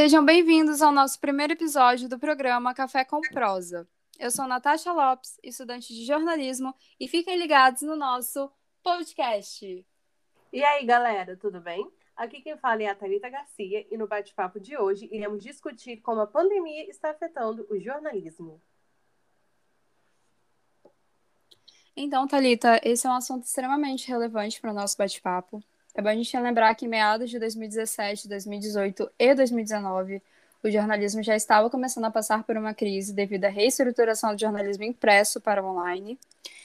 Sejam bem-vindos ao nosso primeiro episódio do programa Café com Prosa. Eu sou Natasha Lopes, estudante de jornalismo, e fiquem ligados no nosso podcast. E aí, galera, tudo bem? Aqui quem fala é a Thalita Garcia e no bate-papo de hoje iremos discutir como a pandemia está afetando o jornalismo. Então, Thalita, esse é um assunto extremamente relevante para o nosso bate-papo. É bom a gente lembrar que em meados de 2017, 2018 e 2019, o jornalismo já estava começando a passar por uma crise devido à reestruturação do jornalismo impresso para o online.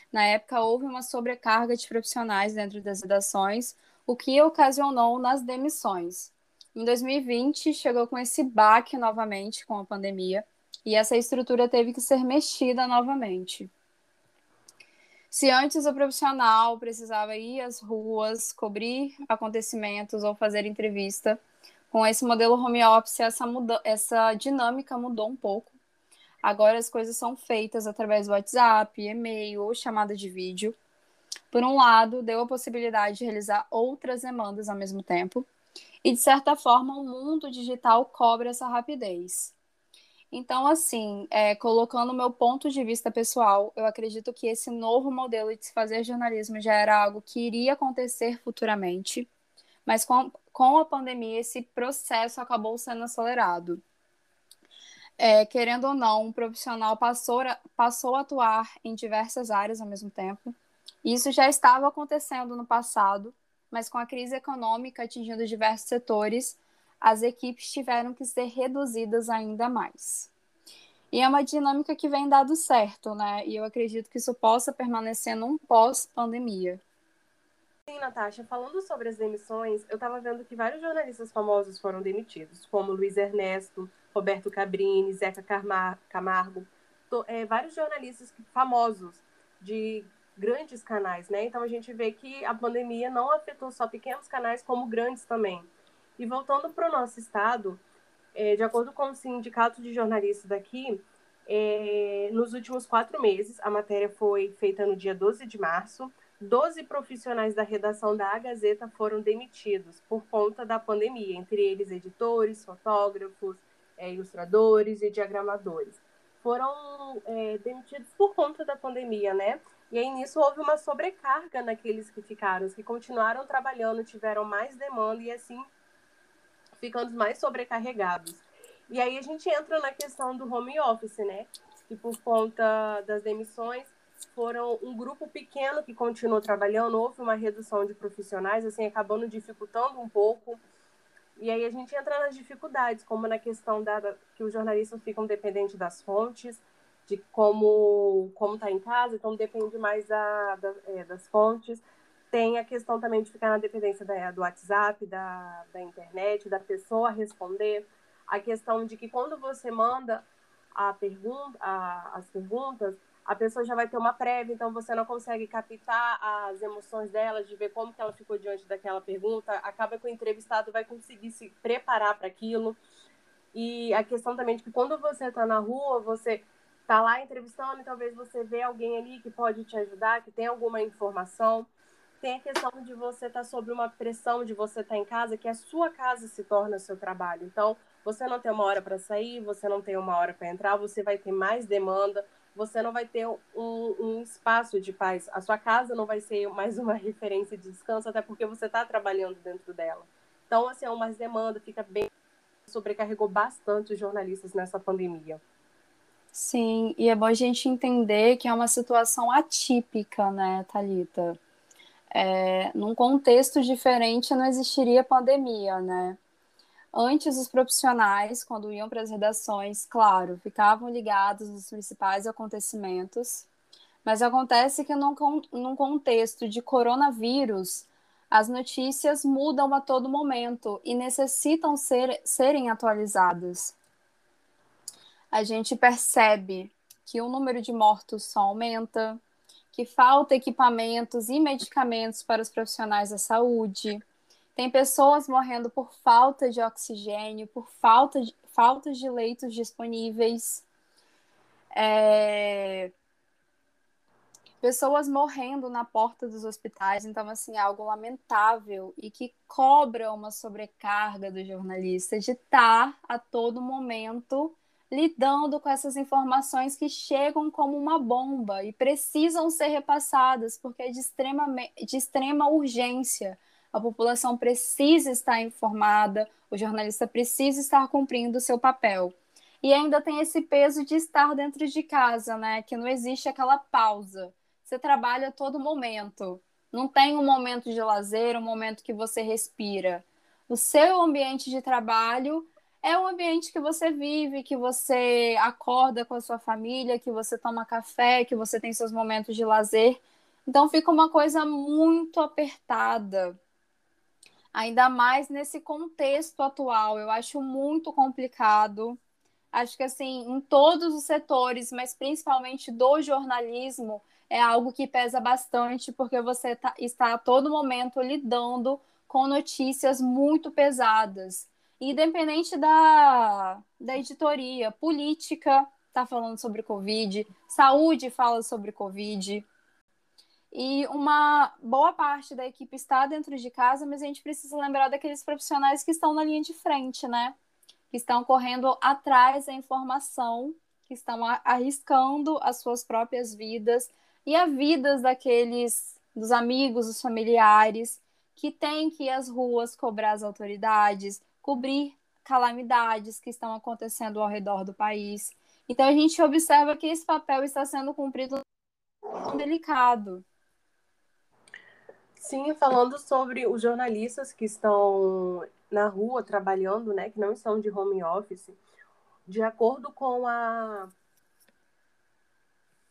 Na época, houve uma sobrecarga de profissionais dentro das redações, o que ocasionou nas demissões. Em 2020, chegou com esse baque novamente com a pandemia, e essa estrutura teve que ser mexida novamente. Se antes o profissional precisava ir às ruas, cobrir acontecimentos ou fazer entrevista, com esse modelo home office, essa, muda essa dinâmica mudou um pouco. Agora as coisas são feitas através do WhatsApp, e-mail ou chamada de vídeo. Por um lado, deu a possibilidade de realizar outras demandas ao mesmo tempo, e de certa forma o mundo digital cobra essa rapidez. Então, assim, é, colocando o meu ponto de vista pessoal, eu acredito que esse novo modelo de se fazer jornalismo já era algo que iria acontecer futuramente, mas com, com a pandemia esse processo acabou sendo acelerado. É, querendo ou não, um profissional passou, passou a atuar em diversas áreas ao mesmo tempo. Isso já estava acontecendo no passado, mas com a crise econômica atingindo diversos setores, as equipes tiveram que ser reduzidas ainda mais. E é uma dinâmica que vem dado certo, né? E eu acredito que isso possa permanecer num pós-pandemia. Sim, Natasha, falando sobre as demissões, eu estava vendo que vários jornalistas famosos foram demitidos, como Luiz Ernesto, Roberto Cabrini, Zeca Camargo, é, vários jornalistas famosos de grandes canais, né? Então a gente vê que a pandemia não afetou só pequenos canais, como grandes também. E voltando para o nosso estado, é, de acordo com o Sindicato de Jornalistas daqui, é, nos últimos quatro meses, a matéria foi feita no dia 12 de março, 12 profissionais da redação da Gazeta foram demitidos por conta da pandemia, entre eles editores, fotógrafos, é, ilustradores e diagramadores. Foram é, demitidos por conta da pandemia, né? E aí nisso houve uma sobrecarga naqueles que ficaram, os que continuaram trabalhando, tiveram mais demanda e assim ficando mais sobrecarregados. E aí a gente entra na questão do home office, né? Que por conta das demissões foram um grupo pequeno que continuou trabalhando, houve uma redução de profissionais, assim, acabando dificultando um pouco. E aí a gente entra nas dificuldades, como na questão da, que os jornalistas ficam dependentes das fontes, de como como está em casa, então depende mais da, da é, das fontes. Tem a questão também de ficar na dependência da, do WhatsApp, da, da internet, da pessoa responder. A questão de que quando você manda a pergunta, a, as perguntas, a pessoa já vai ter uma prévia, então você não consegue captar as emoções dela, de ver como que ela ficou diante daquela pergunta. Acaba que o entrevistado vai conseguir se preparar para aquilo. E a questão também de que quando você está na rua, você está lá entrevistando e talvez você vê alguém ali que pode te ajudar, que tem alguma informação tem a questão de você estar tá sob uma pressão de você estar tá em casa, que a sua casa se torna seu trabalho. Então, você não tem uma hora para sair, você não tem uma hora para entrar, você vai ter mais demanda, você não vai ter um, um, espaço de paz. A sua casa não vai ser mais uma referência de descanso, até porque você está trabalhando dentro dela. Então, assim, é uma demanda, fica bem. Sobrecarregou bastante os jornalistas nessa pandemia. Sim, e é bom a gente entender que é uma situação atípica, né, Thalita? É, num contexto diferente não existiria pandemia, né? Antes, os profissionais, quando iam para as redações, claro, ficavam ligados nos principais acontecimentos, mas acontece que num, num contexto de coronavírus, as notícias mudam a todo momento e necessitam ser, serem atualizadas. A gente percebe que o número de mortos só aumenta, que falta equipamentos e medicamentos para os profissionais da saúde. Tem pessoas morrendo por falta de oxigênio, por falta de, falta de leitos disponíveis. É... pessoas morrendo na porta dos hospitais, então assim, é algo lamentável e que cobra uma sobrecarga do jornalista de estar a todo momento lidando com essas informações que chegam como uma bomba e precisam ser repassadas porque é de extrema, de extrema urgência. A população precisa estar informada, o jornalista precisa estar cumprindo o seu papel. E ainda tem esse peso de estar dentro de casa, né? Que não existe aquela pausa. Você trabalha todo momento. Não tem um momento de lazer, um momento que você respira. O seu ambiente de trabalho é o ambiente que você vive, que você acorda com a sua família, que você toma café, que você tem seus momentos de lazer. Então fica uma coisa muito apertada. Ainda mais nesse contexto atual. Eu acho muito complicado. Acho que assim, em todos os setores, mas principalmente do jornalismo, é algo que pesa bastante, porque você tá, está a todo momento lidando com notícias muito pesadas independente da, da editoria, política está falando sobre Covid, saúde fala sobre Covid. E uma boa parte da equipe está dentro de casa, mas a gente precisa lembrar daqueles profissionais que estão na linha de frente, né? Que estão correndo atrás da informação, que estão arriscando as suas próprias vidas e a vidas daqueles, dos amigos, dos familiares, que têm que ir às ruas cobrar as autoridades, cobrir calamidades que estão acontecendo ao redor do país. Então a gente observa que esse papel está sendo cumprido delicado. Sim, falando sobre os jornalistas que estão na rua trabalhando, né, que não estão de home office, de acordo com a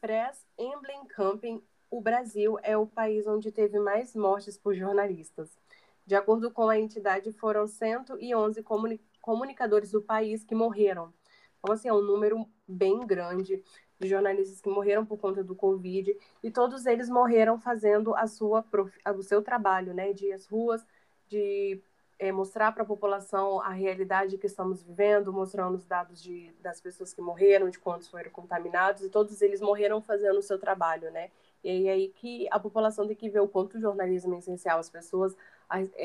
Press Emblem Camping, o Brasil é o país onde teve mais mortes por jornalistas. De acordo com a entidade, foram 111 comuni comunicadores do país que morreram. Então, assim, é um número bem grande de jornalistas que morreram por conta do Covid e todos eles morreram fazendo a sua o seu trabalho, né, de ir às ruas, de é, mostrar para a população a realidade que estamos vivendo, mostrando os dados de, das pessoas que morreram, de quantos foram contaminados e todos eles morreram fazendo o seu trabalho, né? E é aí que a população tem que ver o quanto o jornalismo é essencial, as pessoas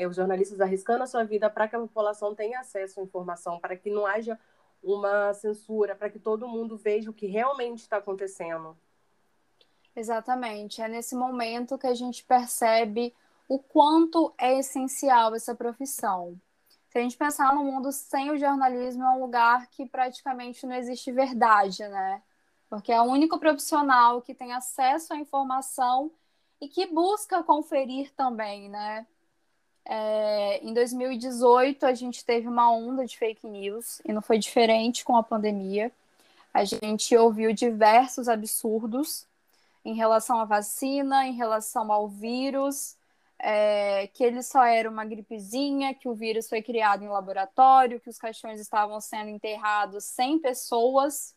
os jornalistas arriscando a sua vida para que a população tenha acesso à informação, para que não haja uma censura, para que todo mundo veja o que realmente está acontecendo. Exatamente. É nesse momento que a gente percebe o quanto é essencial essa profissão. Se a gente pensar no mundo sem o jornalismo, é um lugar que praticamente não existe verdade, né? Porque é o único profissional que tem acesso à informação e que busca conferir também, né? É, em 2018, a gente teve uma onda de fake news e não foi diferente com a pandemia. A gente ouviu diversos absurdos em relação à vacina, em relação ao vírus, é, que ele só era uma gripezinha, que o vírus foi criado em laboratório, que os caixões estavam sendo enterrados sem pessoas.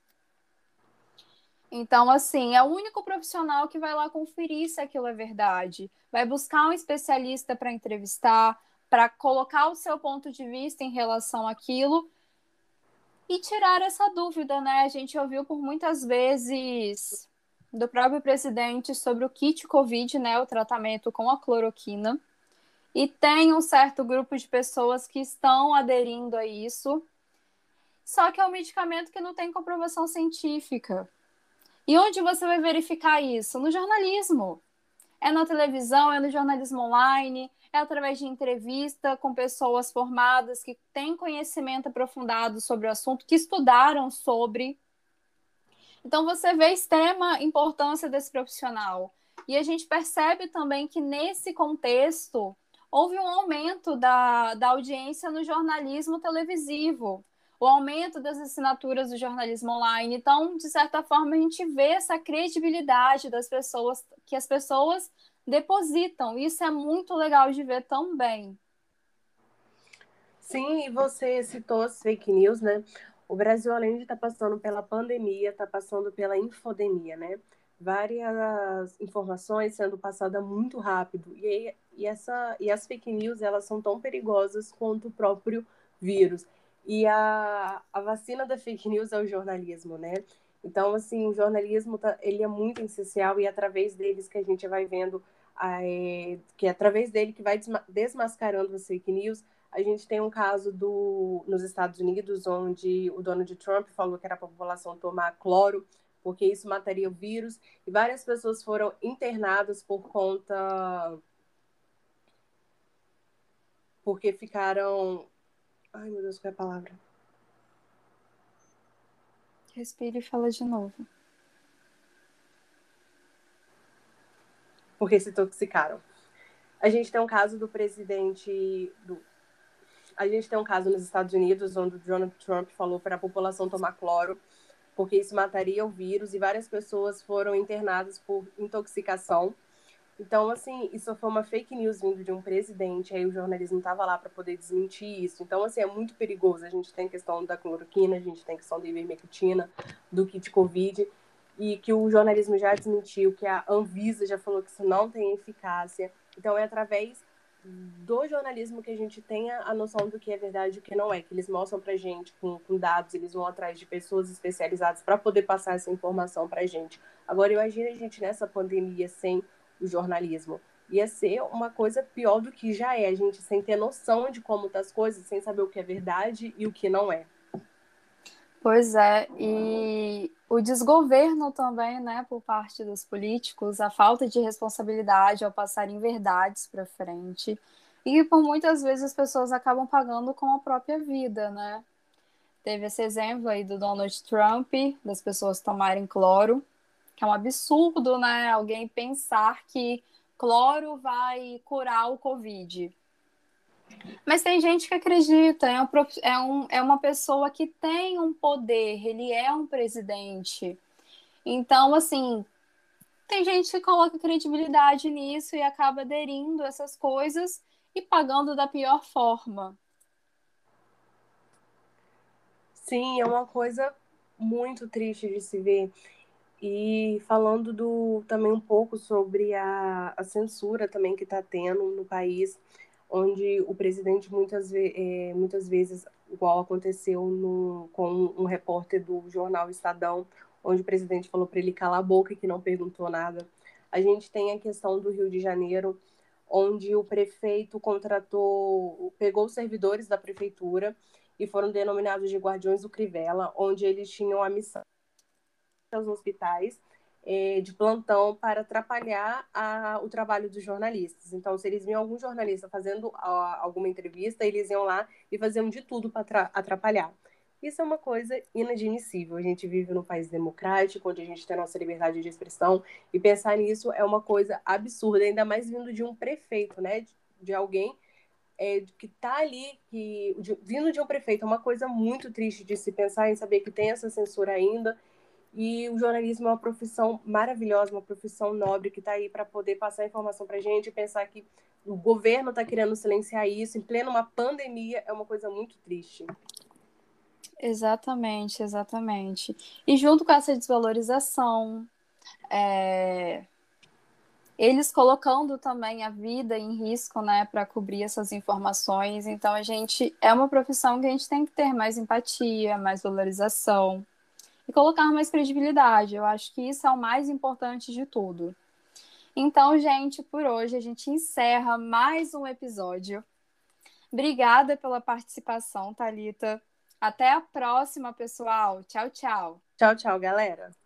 Então, assim, é o único profissional que vai lá conferir se aquilo é verdade. Vai buscar um especialista para entrevistar, para colocar o seu ponto de vista em relação àquilo e tirar essa dúvida, né? A gente ouviu por muitas vezes do próprio presidente sobre o kit Covid, né? O tratamento com a cloroquina. E tem um certo grupo de pessoas que estão aderindo a isso. Só que é um medicamento que não tem comprovação científica. E onde você vai verificar isso? No jornalismo. É na televisão, é no jornalismo online, é através de entrevista com pessoas formadas que têm conhecimento aprofundado sobre o assunto, que estudaram sobre. Então você vê a extrema importância desse profissional. E a gente percebe também que nesse contexto houve um aumento da, da audiência no jornalismo televisivo o aumento das assinaturas do jornalismo online. Então, de certa forma, a gente vê essa credibilidade das pessoas, que as pessoas depositam. Isso é muito legal de ver também. Sim, e você citou as fake news, né? O Brasil, além de estar tá passando pela pandemia, está passando pela infodemia, né? Várias informações sendo passadas muito rápido. E, e, essa, e as fake news, elas são tão perigosas quanto o próprio vírus. E a, a vacina da fake news é o jornalismo, né? Então, assim, o jornalismo tá, ele é muito essencial e é através deles que a gente vai vendo, é, que é através dele que vai desmascarando as fake news. A gente tem um caso do, nos Estados Unidos, onde o Donald Trump falou que era a população tomar cloro, porque isso mataria o vírus, e várias pessoas foram internadas por conta. Porque ficaram. Ai, meu Deus, qual é a palavra? Respire e fala de novo. Porque se intoxicaram. A gente tem um caso do presidente do a gente tem um caso nos Estados Unidos onde o Donald Trump falou para a população tomar cloro, porque isso mataria o vírus e várias pessoas foram internadas por intoxicação. Então, assim, isso foi uma fake news vindo de um presidente, aí o jornalismo estava lá para poder desmentir isso. Então, assim, é muito perigoso. A gente tem questão da cloroquina, a gente tem questão da ivermectina, do kit Covid, e que o jornalismo já desmentiu, que a Anvisa já falou que isso não tem eficácia. Então, é através do jornalismo que a gente tenha a noção do que é verdade e o que não é, que eles mostram pra gente com, com dados, eles vão atrás de pessoas especializadas para poder passar essa informação pra gente. Agora, imagine a gente nessa pandemia sem o jornalismo. Ia ser uma coisa pior do que já é, a gente sem ter noção de como tá as coisas, sem saber o que é verdade e o que não é. Pois é, e o desgoverno também, né, por parte dos políticos, a falta de responsabilidade ao passarem verdades para frente, e por muitas vezes as pessoas acabam pagando com a própria vida, né? Teve esse exemplo aí do Donald Trump, das pessoas tomarem cloro, que é um absurdo, né? Alguém pensar que cloro vai curar o Covid. Mas tem gente que acredita, é, um, é, um, é uma pessoa que tem um poder, ele é um presidente. Então, assim, tem gente que coloca credibilidade nisso e acaba aderindo a essas coisas e pagando da pior forma. Sim, é uma coisa muito triste de se ver. E falando do, também um pouco sobre a, a censura também que está tendo no país, onde o presidente muitas, é, muitas vezes, igual aconteceu no, com um repórter do jornal Estadão, onde o presidente falou para ele calar a boca que não perguntou nada. A gente tem a questão do Rio de Janeiro, onde o prefeito contratou, pegou os servidores da prefeitura e foram denominados de guardiões do Crivella, onde eles tinham a missão aos hospitais é, de plantão para atrapalhar a, o trabalho dos jornalistas. Então, se eles viam algum jornalista fazendo a, alguma entrevista, eles iam lá e faziam de tudo para atrapalhar. Isso é uma coisa inadmissível. A gente vive num país democrático, onde a gente tem a nossa liberdade de expressão, e pensar nisso é uma coisa absurda, ainda mais vindo de um prefeito, né? De, de alguém é, que está ali, que, de, vindo de um prefeito, é uma coisa muito triste de se pensar em saber que tem essa censura ainda e o jornalismo é uma profissão maravilhosa, uma profissão nobre que está aí para poder passar informação para a gente e pensar que o governo está querendo silenciar isso em plena uma pandemia é uma coisa muito triste. Exatamente, exatamente. E junto com essa desvalorização, é... eles colocando também a vida em risco, né, para cobrir essas informações. Então a gente é uma profissão que a gente tem que ter mais empatia, mais valorização e colocar mais credibilidade. Eu acho que isso é o mais importante de tudo. Então, gente, por hoje a gente encerra mais um episódio. Obrigada pela participação, Talita. Até a próxima, pessoal. Tchau, tchau. Tchau, tchau, galera.